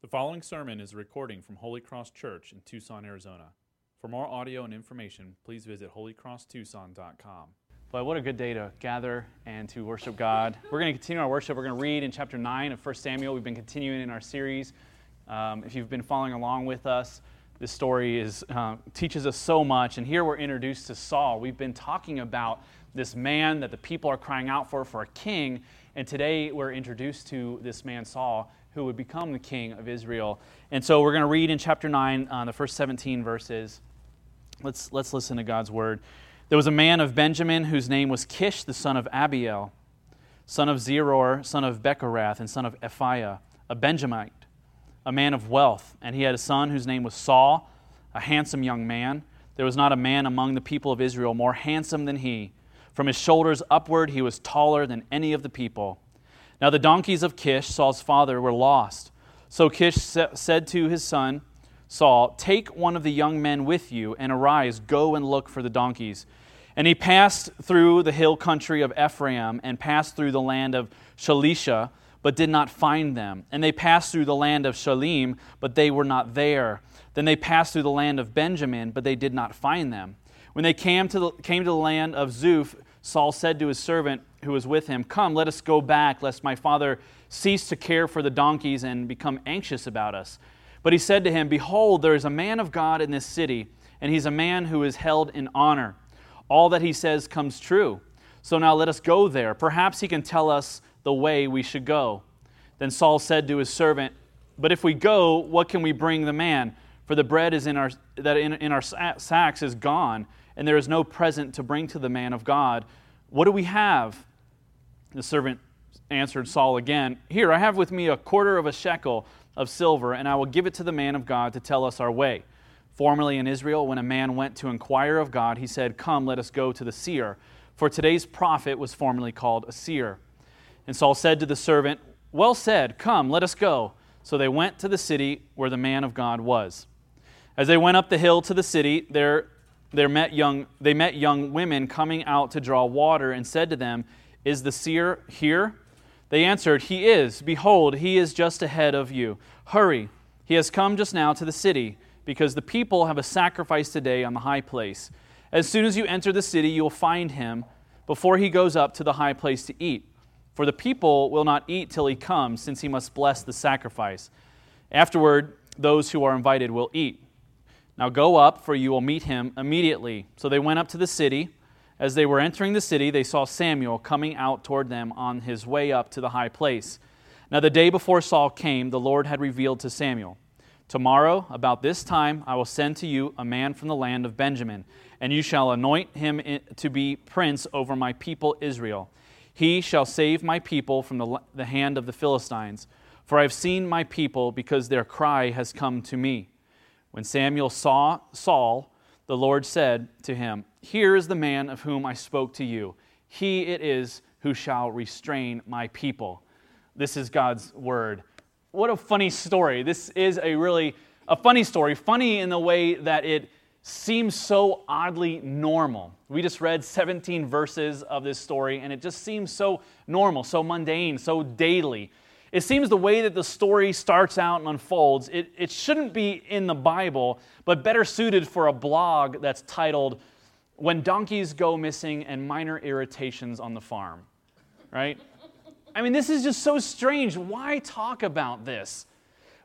The following sermon is a recording from Holy Cross Church in Tucson, Arizona. For more audio and information, please visit holycrosstucson.com. But what a good day to gather and to worship God. We're going to continue our worship. We're going to read in chapter 9 of 1 Samuel. We've been continuing in our series. Um, if you've been following along with us, this story is, uh, teaches us so much. And here we're introduced to Saul. We've been talking about this man that the people are crying out for, for a king. And today we're introduced to this man, Saul, who would become the king of Israel. And so we're going to read in chapter 9, uh, the first 17 verses. Let's, let's listen to God's word. There was a man of Benjamin whose name was Kish, the son of Abiel, son of Zeror, son of Bechorath, and son of Ephiah, a Benjamite, a man of wealth. And he had a son whose name was Saul, a handsome young man. There was not a man among the people of Israel more handsome than he. From his shoulders upward, he was taller than any of the people. Now the donkeys of Kish, Saul's father, were lost. So Kish said to his son, Saul, Take one of the young men with you, and arise, go and look for the donkeys. And he passed through the hill country of Ephraim, and passed through the land of Shalisha, but did not find them. And they passed through the land of Shalim, but they were not there. Then they passed through the land of Benjamin, but they did not find them. When they came to the, came to the land of Zuph, Saul said to his servant who was with him, Come, let us go back, lest my father cease to care for the donkeys and become anxious about us. But he said to him, Behold, there is a man of God in this city, and he's a man who is held in honor. All that he says comes true. So now let us go there. Perhaps he can tell us the way we should go. Then Saul said to his servant, But if we go, what can we bring the man? For the bread is in our, that in, in our sacks is gone and there is no present to bring to the man of God. What do we have? The servant answered Saul again, Here, I have with me a quarter of a shekel of silver, and I will give it to the man of God to tell us our way. Formerly in Israel, when a man went to inquire of God, he said, Come, let us go to the seer. For today's prophet was formerly called a seer. And Saul said to the servant, Well said, come, let us go. So they went to the city where the man of God was. As they went up the hill to the city, there met young, they met young women coming out to draw water and said to them, Is the seer here? They answered, He is. Behold, he is just ahead of you. Hurry, he has come just now to the city, because the people have a sacrifice today on the high place. As soon as you enter the city, you will find him before he goes up to the high place to eat. For the people will not eat till he comes, since he must bless the sacrifice. Afterward, those who are invited will eat. Now go up, for you will meet him immediately. So they went up to the city. As they were entering the city, they saw Samuel coming out toward them on his way up to the high place. Now, the day before Saul came, the Lord had revealed to Samuel, Tomorrow, about this time, I will send to you a man from the land of Benjamin, and you shall anoint him to be prince over my people Israel. He shall save my people from the, hand of the Philistines, for I have seen my people because their cry has come to me. When Samuel saw Saul, the Lord said to him, Here is the man of whom I spoke to you. He it is who shall restrain my people. This is God's word. What a funny story. This is a really a funny story. Funny in the way that it seems so oddly normal. We just read 17 verses of this story and it just seems so normal, so mundane, so daily. It seems the way that the story starts out and unfolds, it, it shouldn't be in the Bible, but better suited for a blog that's titled When Donkeys Go Missing and Minor Irritations on the Farm. Right? I mean, this is just so strange. Why talk about this?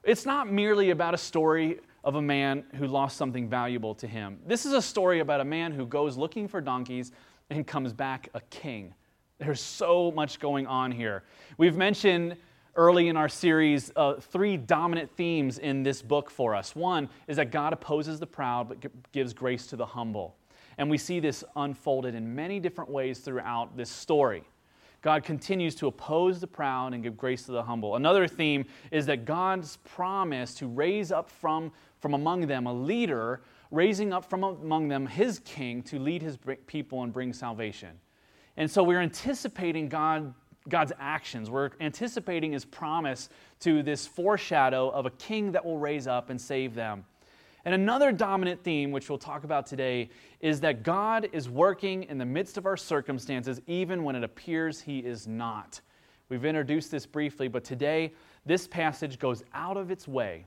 It's not merely about a story of a man who lost something valuable to him. This is a story about a man who goes looking for donkeys and comes back a king. There's so much going on here. We've mentioned early in our series uh, three dominant themes in this book for us. One is that God opposes the proud but gives grace to the humble. And we see this unfolded in many different ways throughout this story. God continues to oppose the proud and give grace to the humble. Another theme is that God's promise to raise up from, from among them a leader, raising up from among them his king to lead his people and bring salvation. And so we're anticipating God God's actions. We're anticipating his promise to this foreshadow of a king that will raise up and save them. And another dominant theme, which we'll talk about today, is that God is working in the midst of our circumstances, even when it appears he is not. We've introduced this briefly, but today this passage goes out of its way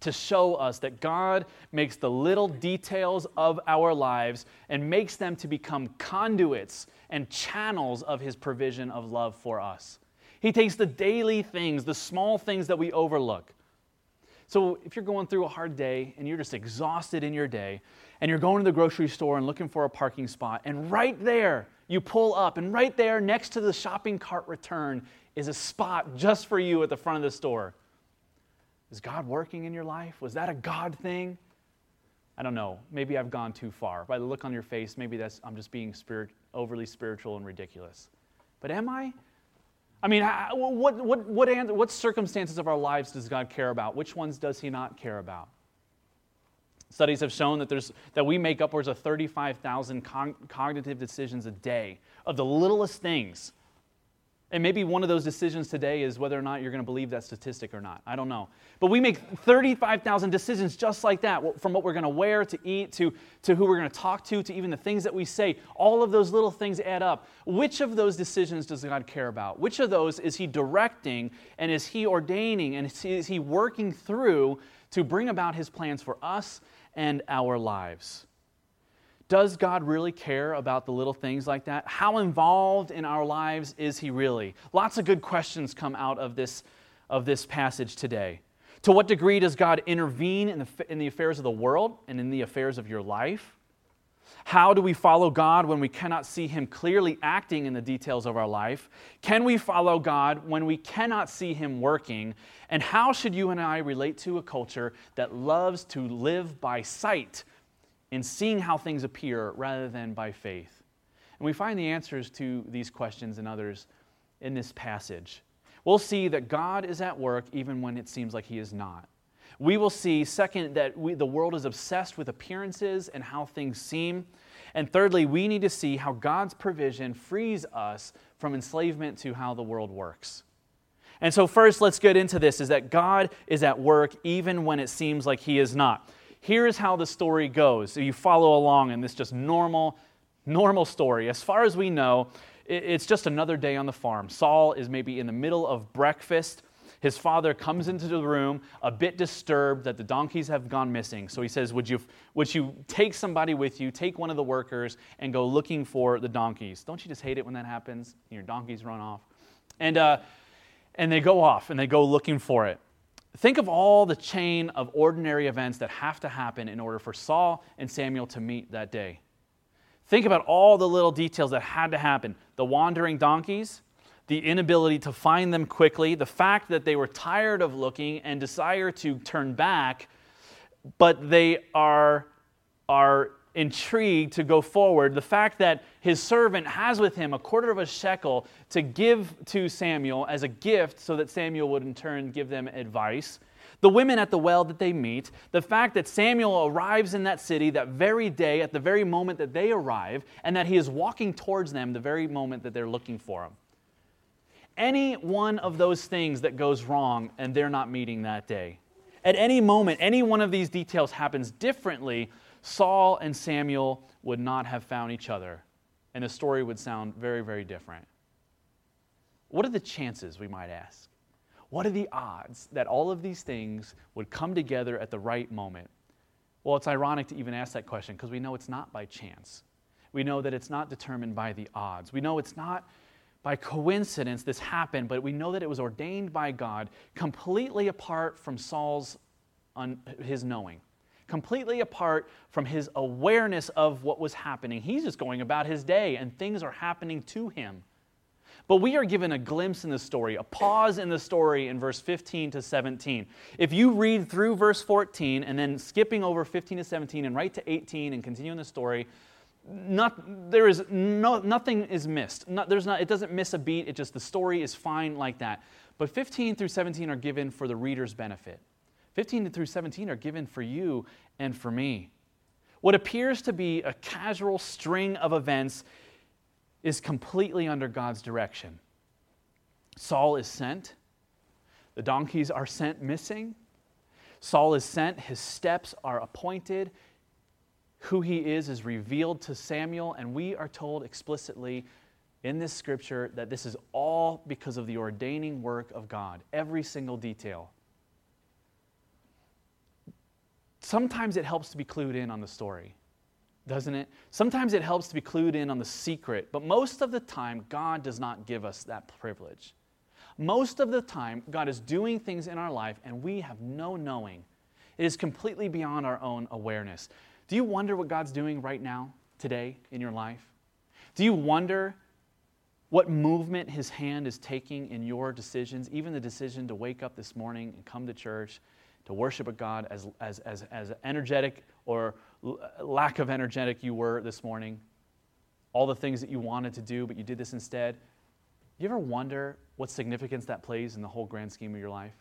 to show us that God makes the little details of our lives and makes them to become conduits and channels of His provision of love for us. He takes the daily things, the small things that we overlook. So if you're going through a hard day and you're just exhausted in your day, and you're going to the grocery store and looking for a parking spot, and right there you pull up, and right there next to the shopping cart return is a spot just for you at the front of the store. Is God working in your life? Was that a God thing? I don't know. Maybe I've gone too far. By the look on your face, maybe that's I'm just being spirit, overly spiritual and ridiculous. But am I? I mean, what, what, what, what circumstances of our lives does God care about? Which ones does He not care about? Studies have shown that, there's, that we make upwards of 35,000 con- cognitive decisions a day of the littlest things and maybe one of those decisions today is whether or not you're going to believe that statistic or not. I don't know. But we make 35,000 decisions just like that from what we're going to wear to eat to, to who we're going to talk to to even the things that we say. All of those little things add up. Which of those decisions does God care about? Which of those is He directing and is He ordaining and is He working through to bring about His plans for us and our lives? Does God really care about the little things like that? How involved in our lives is He really? Lots of good questions come out of this, of this passage today. To what degree does God intervene in the, in the affairs of the world and in the affairs of your life? How do we follow God when we cannot see Him clearly acting in the details of our life? Can we follow God when we cannot see Him working? And how should you and I relate to a culture that loves to live by sight in seeing how things appear rather than by faith? And we find the answers to these questions and others in this passage. We'll see that God is at work even when it seems like He is not. We will see, second, that we, the world is obsessed with appearances and how things seem. And thirdly, we need to see how God's provision frees us from enslavement to how the world works. And so, first, let's get into this is that God is at work even when it seems like He is not. Here's how the story goes. You follow along in this just normal, normal story. As far as we know, it's just another day on the farm. Saul is maybe in the middle of breakfast. His father comes into the room a bit disturbed that the donkeys have gone missing. So he says, Would you, would you take somebody with you, take one of the workers, and go looking for the donkeys? Don't you just hate it when that happens? Your donkeys run off. And, uh, and they go off and they go looking for it. Think of all the chain of ordinary events that have to happen in order for Saul and Samuel to meet that day. Think about all the little details that had to happen the wandering donkeys, the inability to find them quickly, the fact that they were tired of looking and desire to turn back, but they are, are intrigued to go forward. The fact that his servant has with him a quarter of a shekel to give to Samuel as a gift so that Samuel would in turn give them advice. The women at the well that they meet, the fact that Samuel arrives in that city that very day, at the very moment that they arrive, and that he is walking towards them the very moment that they're looking for him. Any one of those things that goes wrong and they're not meeting that day. At any moment, any one of these details happens differently Saul and Samuel would not have found each other, and the story would sound very, very different. What are the chances, we might ask? What are the odds that all of these things would come together at the right moment? Well, it's ironic to even ask that question because we know it's not by chance. We know that it's not determined by the odds. We know it's not by coincidence this happened, but we know that it was ordained by God completely apart from Saul's un- his knowing completely apart from his awareness of what was happening. He's just going about his day, and things are happening to him. But we are given a glimpse in the story, a pause in the story in verse 15 to 17. If you read through verse 14 and then skipping over 15 to 17 and right to 18 and continuing the story, not, there is no, nothing is missed. Not, there's not, it doesn't miss a beat. It just the story is fine like that. But 15 through 17 are given for the reader's benefit. 15 through 17 are given for you and for me. What appears to be a casual string of events is completely under God's direction. Saul is sent, the donkeys are sent missing. Saul is sent, his steps are appointed, who he is is revealed to Samuel, and we are told explicitly in this scripture that this is all because of the ordaining work of God, every single detail. Sometimes it helps to be clued in on the story, doesn't it? Sometimes it helps to be clued in on the secret, but most of the time, God does not give us that privilege. Most of the time, God is doing things in our life and we have no knowing. It is completely beyond our own awareness. Do you wonder what God's doing right now, today, in your life? Do you wonder what movement His hand is taking in your decisions, even the decision to wake up this morning and come to church, to worship a God as, as, as, as energetic or l- lack of energetic you were this morning? All the things that you wanted to do, but you did this instead. You ever wonder what significance that plays in the whole grand scheme of your life?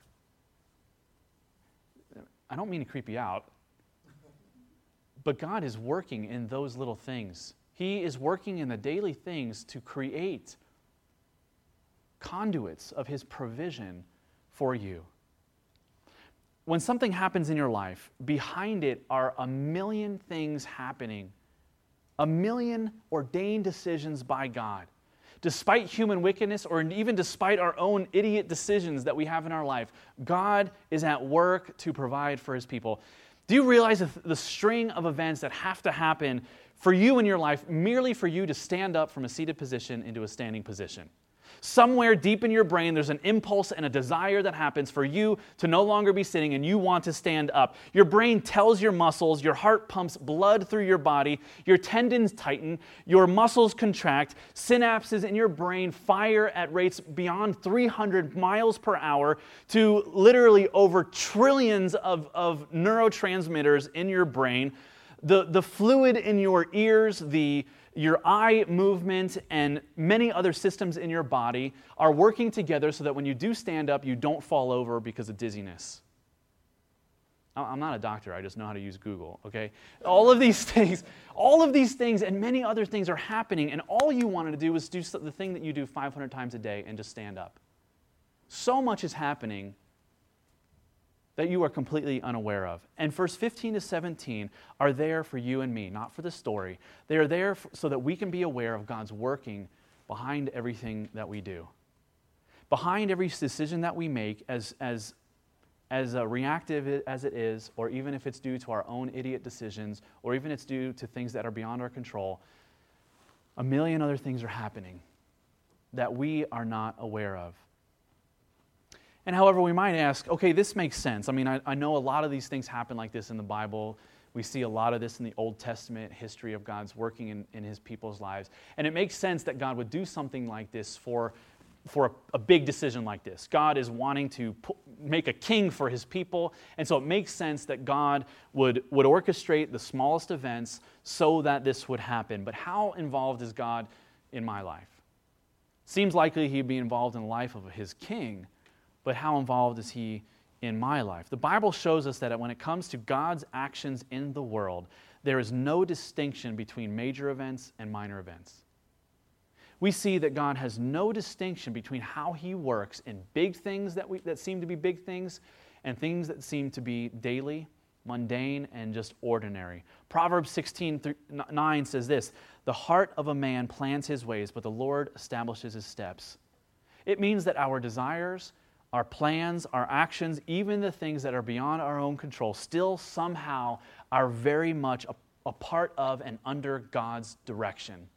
I don't mean to creep you out, but God is working in those little things. He is working in the daily things to create conduits of His provision for you. When something happens in your life, behind it are a million things happening, a million ordained decisions by God despite human wickedness or even despite our own idiot decisions that we have in our life, God is at work to provide for his people. Do you realize the string of events that have to happen for you in your life merely for you to stand up from a seated position into a standing position? Somewhere deep in your brain, there's an impulse and a desire that happens for you to no longer be sitting and you want to stand up. Your brain tells your muscles, your heart pumps blood through your body, your tendons tighten, your muscles contract, synapses in your brain fire at rates beyond 300 miles per hour to literally over trillions of, of neurotransmitters in your brain. The, the fluid in your ears, the your eye movement, and many other systems in your body are working together so that when you do stand up, you don't fall over because of dizziness. I'm not a doctor, I just know how to use Google, okay? All of these things, all of these things, and many other things are happening, and all you wanted to do was do the thing that you do 500 times a day and just stand up. So much is happening that you are completely unaware of. And verse 15 to 17 are there for you and me, not for the story. They are there so that we can be aware of God's working behind everything that we do. Behind every decision that we make, as, as, as uh, reactive as it is, or even if it's due to our own idiot decisions, or even it's due to things that are beyond our control, a million other things are happening that we are not aware of. And however, we might ask, okay, this makes sense. I mean, I, I, know a lot of these things happen like this in the Bible. We see a lot of this in the Old Testament history of God's working in, in his people's lives. And it makes sense that God would do something like this for, for a, a big decision like this. God is wanting to pu- make a king for his people. And so it makes sense that God would, would orchestrate the smallest events so that this would happen. But how involved is God in my life? Seems likely he'd be involved in the life of his king but how involved is he in my life? The Bible shows us that when it comes to God's actions in the world, there is no distinction between major events and minor events. We see that God has no distinction between how he works in big things that, we, that seem to be big things and things that seem to be daily, mundane, and just ordinary. Proverbs 16 9 says this The heart of a man plans his ways, but the Lord establishes his steps. It means that our desires our plans, our actions, even the things that are beyond our own control, still somehow are very much a, a, part of and under God's direction.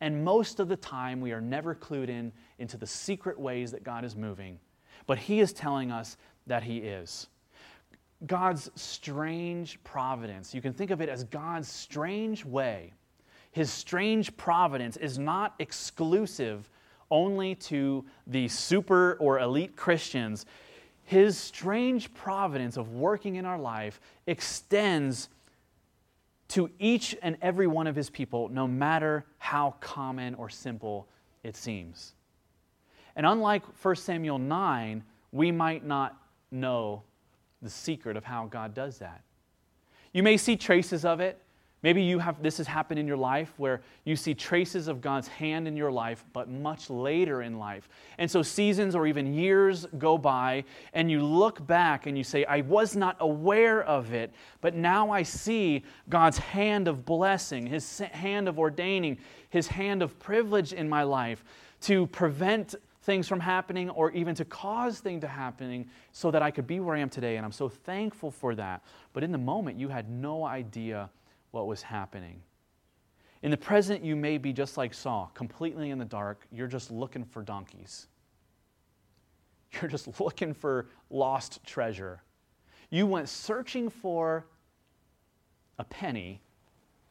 And most of the time, we are never clued in into the secret ways that God is moving. But He is telling us that He is. God's strange providence, you can think of it as God's strange way. His strange providence is not exclusive only to the super or elite Christians, his strange providence of working in our life extends to each and every one of his people, no matter how common or simple it seems. And unlike 1 Samuel 9, we might not know the secret of how God does that. You may see traces of it, Maybe you have this has happened in your life where you see traces of God's hand in your life, but much later in life. And so seasons or even years go by, and you look back and you say, I was not aware of it, but now I see God's hand of blessing, His hand of ordaining, His hand of privilege in my life to prevent things from happening or even to cause things to happening so that I could be where I am today. And I'm so thankful for that. But in the moment, you had no idea what was happening. In the present, you may be just like Saul, completely in the dark. You're just looking for donkeys. You're just looking for lost treasure. You went searching for a penny,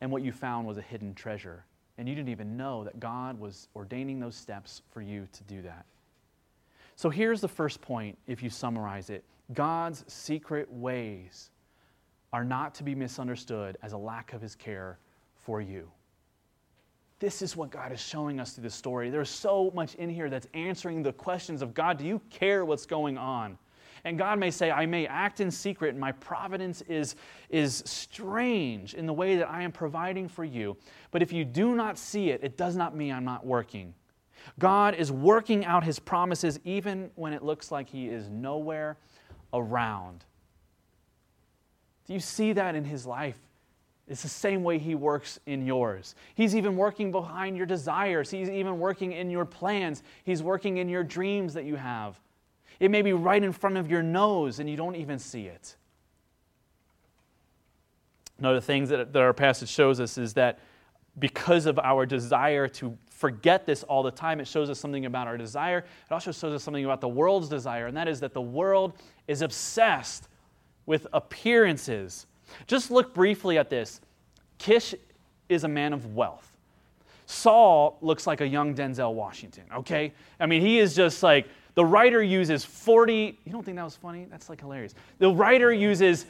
and what you found was a hidden treasure. And you didn't even know that God was ordaining those steps for you to do that. So here's the first point, if you summarize it God's secret ways are not to be misunderstood as a lack of his care for you. This is what God is showing us through this story. There's so much in here that's answering the questions of God, do you care what's going on? And God may say, I may act in secret, and my providence is, is strange in the way that I am providing for you. But if you do not see it, it does not mean I'm not working. God is working out his promises even when it looks like he is nowhere around. Do you see that in his life? It's the same way he works in yours. He's even working behind your desires. He's even working in your plans. He's working in your dreams that you have. It may be right in front of your nose and you don't even see it. The things that, that our passage shows us is that because of our desire to forget this all the time, it shows us something about our desire. It also shows us something about the world's desire, and that is that the world is obsessed with appearances. Just look briefly at this. Kish is a man of wealth. Saul looks like a young Denzel Washington, okay? I mean, he is just like, the writer uses 40, you don't think that was funny? That's like hilarious. The writer uses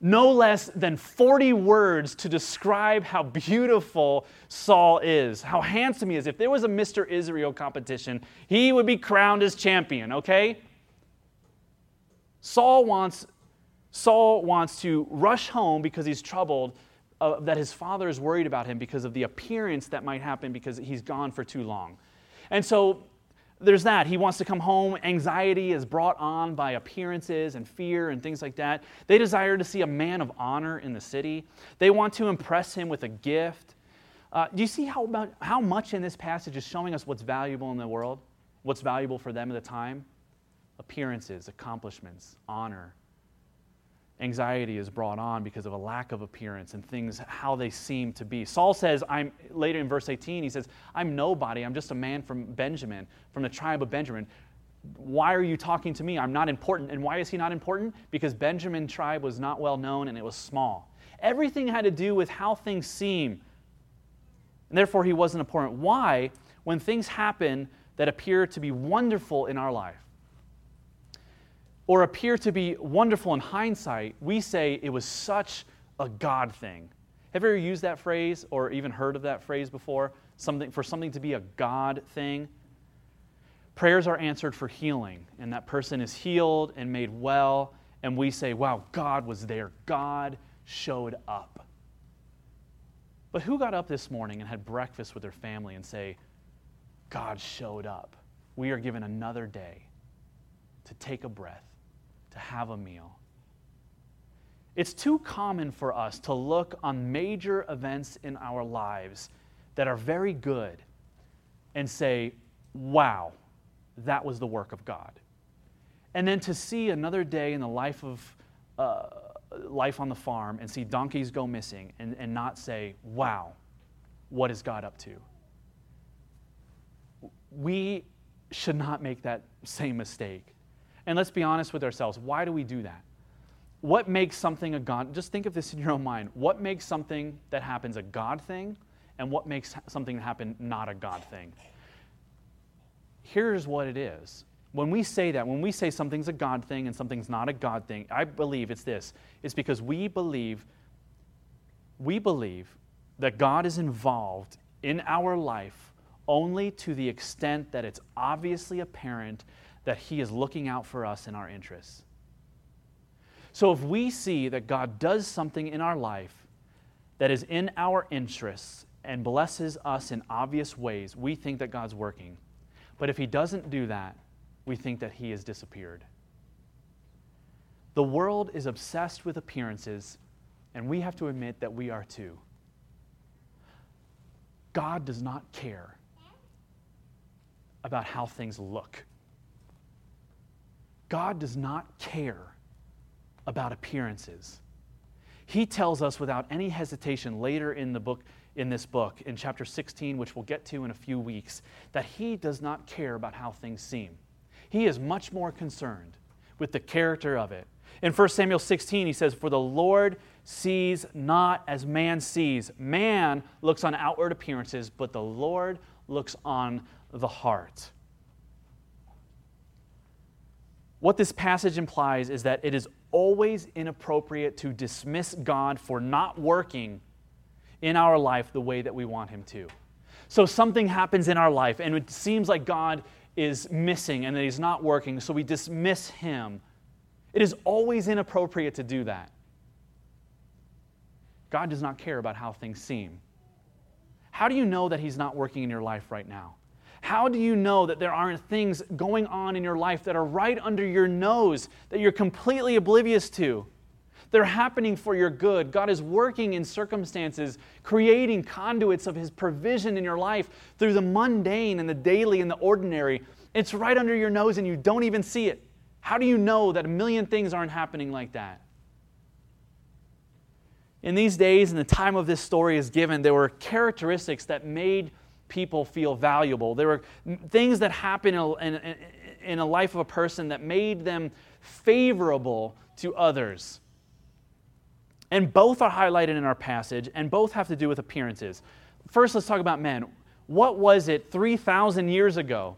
no less than 40 words to describe how beautiful Saul is, how handsome he is. If there was a Mr. Israel competition, he would be crowned as champion, okay? Saul wants Saul wants to rush home because he's troubled uh, that his father is worried about him because of the appearance that might happen because he's gone for too long. And so there's that. He wants to come home. Anxiety is brought on by appearances and fear and things like that. They desire to see a man of honor in the city. They want to impress him with a gift. Uh, do you see how, about, how much in this passage is showing us what's valuable in the world? What's valuable for them at the time? Appearances, accomplishments, honor, anxiety is brought on because of a lack of appearance and things how they seem to be. Saul says i'm later in verse 18 he says i'm nobody. I'm just a man from benjamin from the tribe of benjamin. Why are you talking to me? I'm not important. And why is he not important? Because benjamin tribe was not well known and it was small. Everything had to do with how things seem. And therefore he wasn't important. Why? When things happen that appear to be wonderful in our life or appear to be wonderful in hindsight, we say it was such a God thing. Have you ever used that phrase or even heard of that phrase before? Something for something to be a God thing? Prayers are answered for healing, and that person is healed and made well, and we say, Wow, God was there. God showed up. But who got up this morning and had breakfast with their family and say, God showed up? We are given another day to take a breath to have a meal. It's too common for us to look on major events in our lives that are very good and say, wow, that was the work of God. And then to see another day in the life of uh, life on the farm and see donkeys go missing and, and not say, wow, what is God up to? We should not make that same mistake. And let's be honest with ourselves. Why do we do that? What makes something a God? Just think of this in your own mind. What makes something that happens a God thing, and what makes something happen not a God thing? Here's what it is. When we say that, when we say something's a God thing and something's not a God thing, I believe it's this. It's because we believe, we believe that God is involved in our life only to the extent that it's obviously apparent that He is looking out for us in our interests. So if we see that God does something in our life that is in our interests and blesses us in obvious ways, we think that God's working. But if He doesn't do that, we think that He has disappeared. The world is obsessed with appearances, and we have to admit that we are too. God does not care about how things look. God does not care about appearances. He tells us without any hesitation later in the book in this book in chapter 16 which we'll get to in a few weeks that he does not care about how things seem. He is much more concerned with the character of it. In 1 Samuel 16 he says for the Lord sees not as man sees. Man looks on outward appearances, but the Lord looks on the heart. What this passage implies is that it is always inappropriate to dismiss God for not working in our life the way that we want Him to. So something happens in our life, and it seems like God is missing and that He's not working, so we dismiss Him. It is always inappropriate to do that. God does not care about how things seem. How do you know that He's not working in your life right now? How do you know that there aren't things going on in your life that are right under your nose that you're completely oblivious to? They're happening for your good. God is working in circumstances, creating conduits of His provision in your life through the mundane and the daily and the ordinary. It's right under your nose and you don't even see it. How do you know that a million things aren't happening like that? in these days, and the time of this story is given, there were characteristics that made people feel valuable. There were things that happened in a, in a life of a person that made them favorable to others. And both are highlighted in our passage, and both have to do with appearances. First, let's talk about men. What was it 3,000 years ago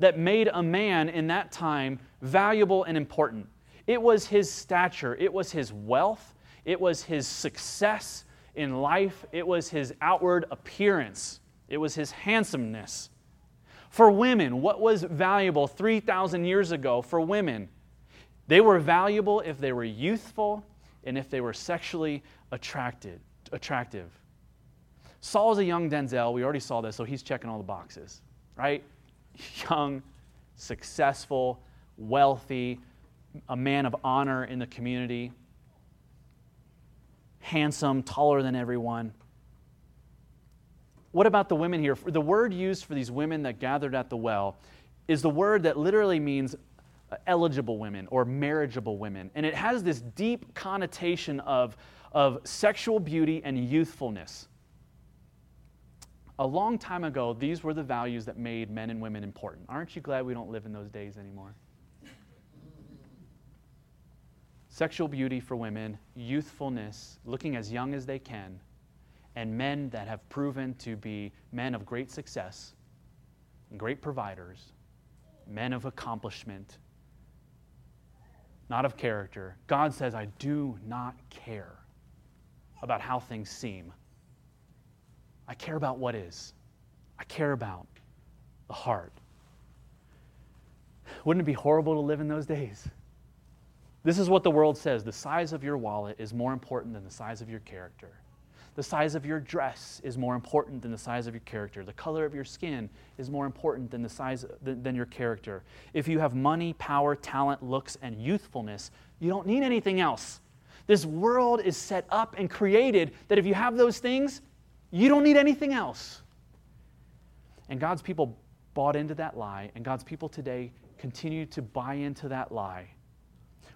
that made a man in that time valuable and important? It was his stature, it was his wealth, it was his success in life, it was his outward appearance, it was his handsomeness. For women, what was valuable 3,000 years ago for women? They were valuable if they were youthful and if they were sexually attracted, attractive. Saul is a young Denzel. We already saw this, so he's checking all the boxes, right? Young, successful, wealthy, a man of honor in the community handsome, taller than everyone. What about the women here? The word used for these women that gathered at the well is the word that literally means uh, eligible women or marriageable women. And it has this deep connotation of, of sexual beauty and youthfulness. A long time ago, these were the values that made men and women important. Aren't you glad we don't live in those days anymore? sexual beauty for women, youthfulness, looking as young as they can, and men that have proven to be men of great success, great providers, men of accomplishment, not of character. God says, I do not care about how things seem. I care about what is. I care about the heart. Wouldn't it be horrible to live in those days? This is what the world says the size of your wallet is more important than the size of your character. The size of your dress is more important than the size of your character. The color of your skin is more important than the size than, than your character. If you have money, power, talent, looks, and youthfulness, you don't need anything else. This world is set up and created that if you have those things, you don't need anything else. And God's people bought into that lie, and God's people today continue to buy into that lie.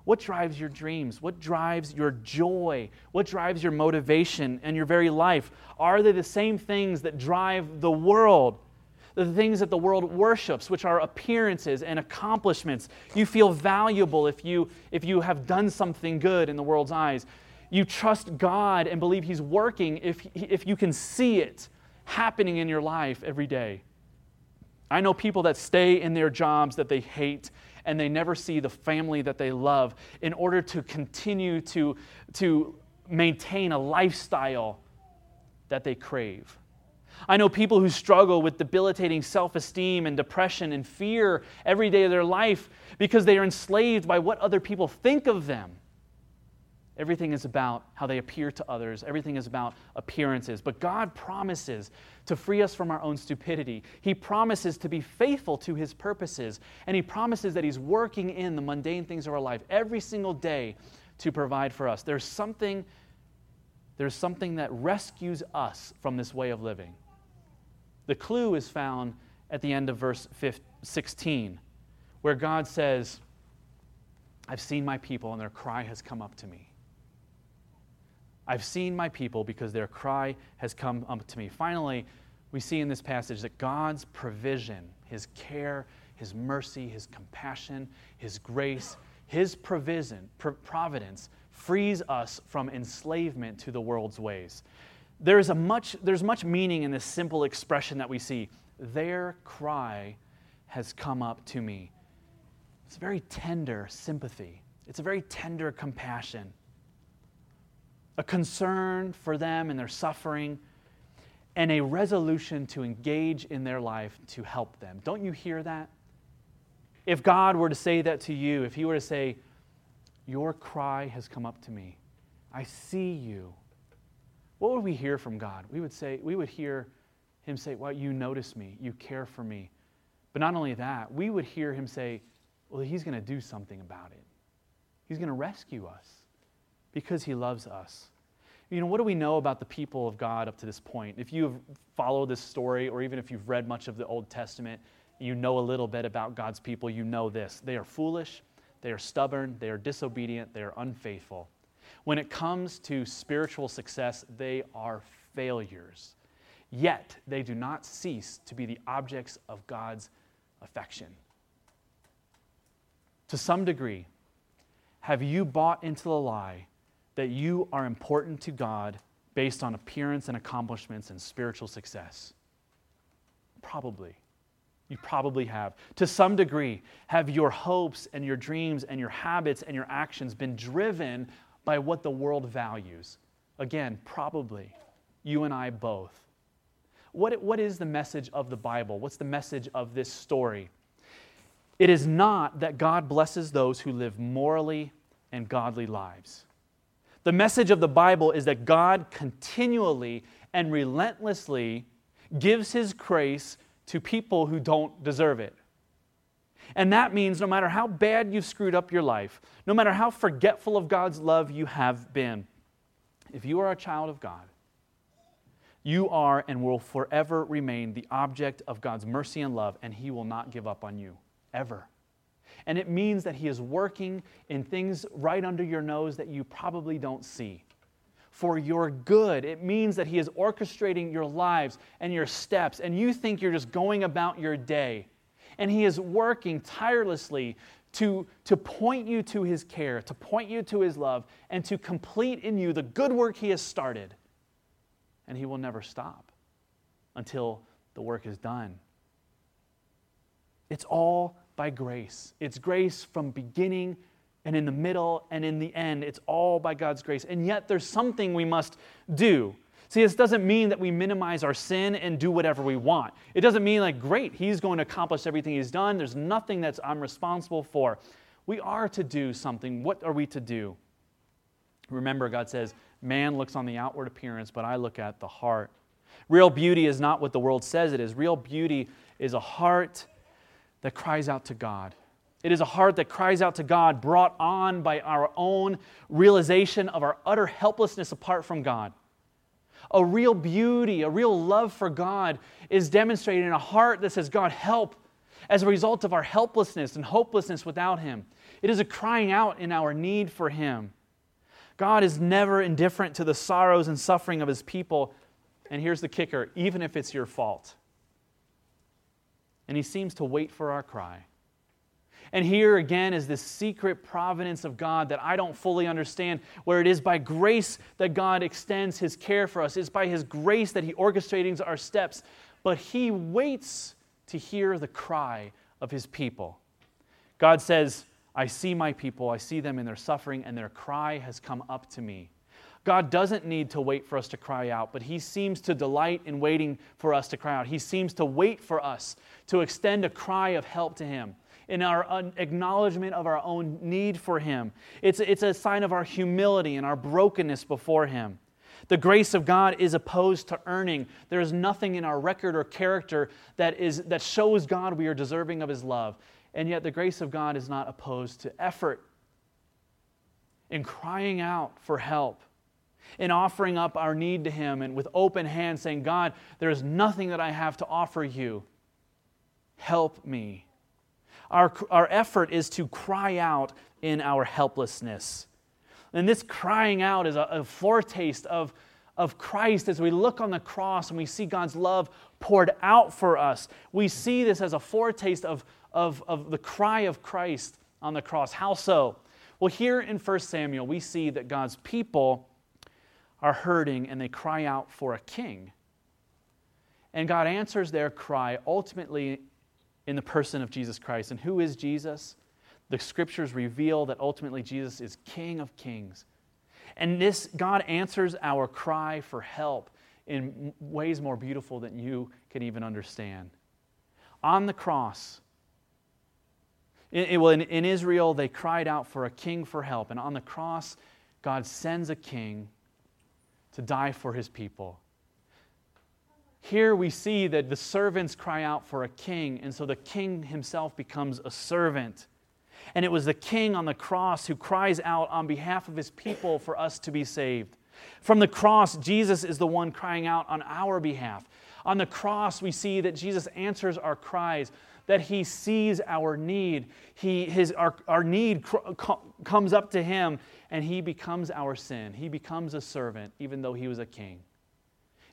What drives your dreams? What drives your joy? What drives your motivation and your very life? Are they the same things that drive the world? The things that the world worships, which are appearances and accomplishments. You feel valuable if you, if you have done something good in the world's eyes. You trust God and believe He's working if, if you can see it happening in your life every day. I know people that stay in their jobs that they hate and they never see the family that they love in order to continue to, to maintain a lifestyle that they crave. I know people who struggle with debilitating self esteem and depression and fear every day of their life because they are enslaved by what other people think of them. Everything is about how they appear to others. Everything is about appearances. But God promises to free us from our own stupidity. He promises to be faithful to His purposes. And He promises that He's working in the mundane things of our life every single day to provide for us. There's something, there's something that rescues us from this way of living. The clue is found at the end of verse 16, where God says, I've seen my people, and their cry has come up to me. I've seen my people because their cry has come up to me. Finally, we see in this passage that God's provision, His care, His mercy, His compassion, His grace, His provision, providence frees us from enslavement to the world's ways. There's, a much, there's much meaning in this simple expression that we see. Their cry has come up to me. It's a very tender sympathy, it's a very tender compassion a concern for them and their suffering, and a resolution to engage in their life to help them. Don't you hear that? If God were to say that to you, if He were to say, Your cry has come up to me, I see you, what would we hear from God? We would say, we would hear Him say, Well, you notice me, you care for me. But not only that, we would hear Him say, Well, He's going to do something about it. He's going to rescue us because he loves us. You know, what do we know about the people of God up to this point? If you have followed this story, or even if you've read much of the Old Testament, you know a little bit about God's people, you know this. They are foolish, they are stubborn, they are disobedient, they are unfaithful. When it comes to spiritual success, they are failures. Yet, they do not cease to be the objects of God's affection. To some degree, have you bought into the lie that you are important to God based on appearance and accomplishments and spiritual success? Probably. You probably have. To some degree, have your hopes and your dreams and your habits and your actions been driven by what the world values? Again, probably. You and I both. What, what is the message of the Bible? What's the message of this story? It is not that God blesses those who live morally and godly lives. The message of the Bible is that God continually and relentlessly gives His grace to people who don't deserve it. And that means no matter how bad you've screwed up your life, no matter how forgetful of God's love you have been, if you are a child of God, you are and will forever remain the object of God's mercy and love, and He will not give up on you, ever. And it means that He is working in things right under your nose that you probably don't see. For your good. It means that He is orchestrating your lives and your steps, and you think you're just going about your day. And He is working tirelessly to, to point you to His care, to point you to His love, and to complete in you the good work He has started. And He will never stop until the work is done. It's all by grace. It's grace from beginning and in the middle and in the end. It's all by God's grace. And yet there's something we must do. See, this doesn't mean that we minimize our sin and do whatever we want. It doesn't mean like, great, he's going to accomplish everything he's done. There's nothing that's I'm responsible for. We are to do something. What are we to do? Remember, God says, man looks on the outward appearance, but I look at the heart. Real beauty is not what the world says it is. Real beauty is a heart that cries out to God. It is a heart that cries out to God, brought on by our own realization of our utter helplessness apart from God. A real beauty, a real love for God is demonstrated in a heart that says, God, help, as a result of our helplessness and hopelessness without Him. It is a crying out in our need for Him. God is never indifferent to the sorrows and suffering of His people. And here's the kicker even if it's your fault and he seems to wait for our cry. And here again is this secret providence of God that I don't fully understand, where it is by grace that God extends his care for us. It's by his grace that he orchestrates our steps, but he waits to hear the cry of his people. God says, I see my people, I see them in their suffering, and their cry has come up to me. God doesn't need to wait for us to cry out, but He seems to delight in waiting for us to cry out. He seems to wait for us to extend a cry of help to Him. in our acknowledgement of our own need for Him. It's, it's a sign of our humility and our brokenness before Him. The grace of God is opposed to earning. There is nothing in our record or character that, is, that shows God we are deserving of His love. And yet, the grace of God is not opposed to effort in crying out for help, in offering up our need to Him, and with open hands saying, God, there is nothing that I have to offer you. Help me. Our, our effort is to cry out in our helplessness. And this crying out is a, a foretaste of, of Christ as we look on the cross and we see God's love poured out for us. We see this as a foretaste of, of, of the cry of Christ on the cross. How so? Well, here in 1 Samuel, we see that God's people are hurting and they cry out for a king. And God answers their cry ultimately in the person of Jesus Christ. And who is Jesus? The scriptures reveal that ultimately Jesus is King of kings. And this, God answers our cry for help in ways more beautiful than you can even understand. On the cross, in, well, in, in Israel, they cried out for a king for help. And on the cross, God sends a king to die for his people. Here we see that the servants cry out for a king, and so the king himself becomes a servant. And it was the king on the cross who cries out on behalf of his people for us to be saved. From the cross, Jesus is the one crying out on our behalf. On the cross, we see that Jesus answers our cries, that he sees our need. He, his, our, our need cr- comes up to him, and he becomes our sin. He becomes a servant, even though he was a king.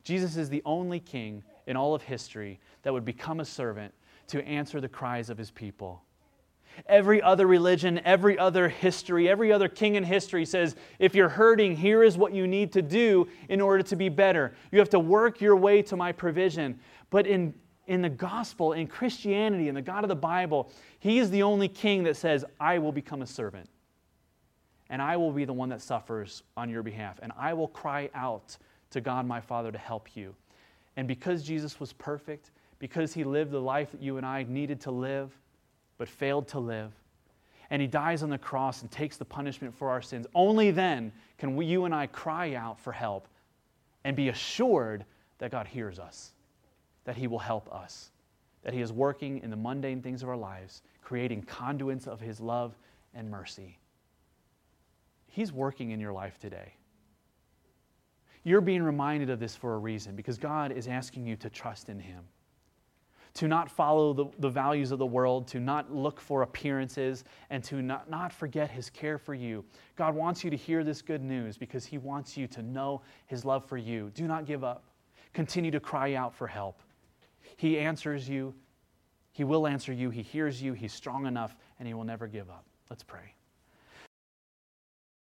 Jesus is the only king in all of history that would become a servant to answer the cries of his people. Every other religion, every other history, every other king in history says if you're hurting, here is what you need to do in order to be better. You have to work your way to my provision. But in, in the gospel, in Christianity, in the God of the Bible, he is the only king that says, I will become a servant. And I will be the one that suffers on your behalf. And I will cry out to God my Father to help you. And because Jesus was perfect, because he lived the life that you and I needed to live, but failed to live, and he dies on the cross and takes the punishment for our sins, only then can we, you and I cry out for help and be assured that God hears us, that he will help us, that he is working in the mundane things of our lives, creating conduits of his love and mercy. He's working in your life today. You're being reminded of this for a reason because God is asking you to trust in Him, to not follow the, the values of the world, to not look for appearances, and to not, not forget His care for you. God wants you to hear this good news because He wants you to know His love for you. Do not give up. Continue to cry out for help. He answers you, He will answer you, He hears you, He's strong enough, and He will never give up. Let's pray.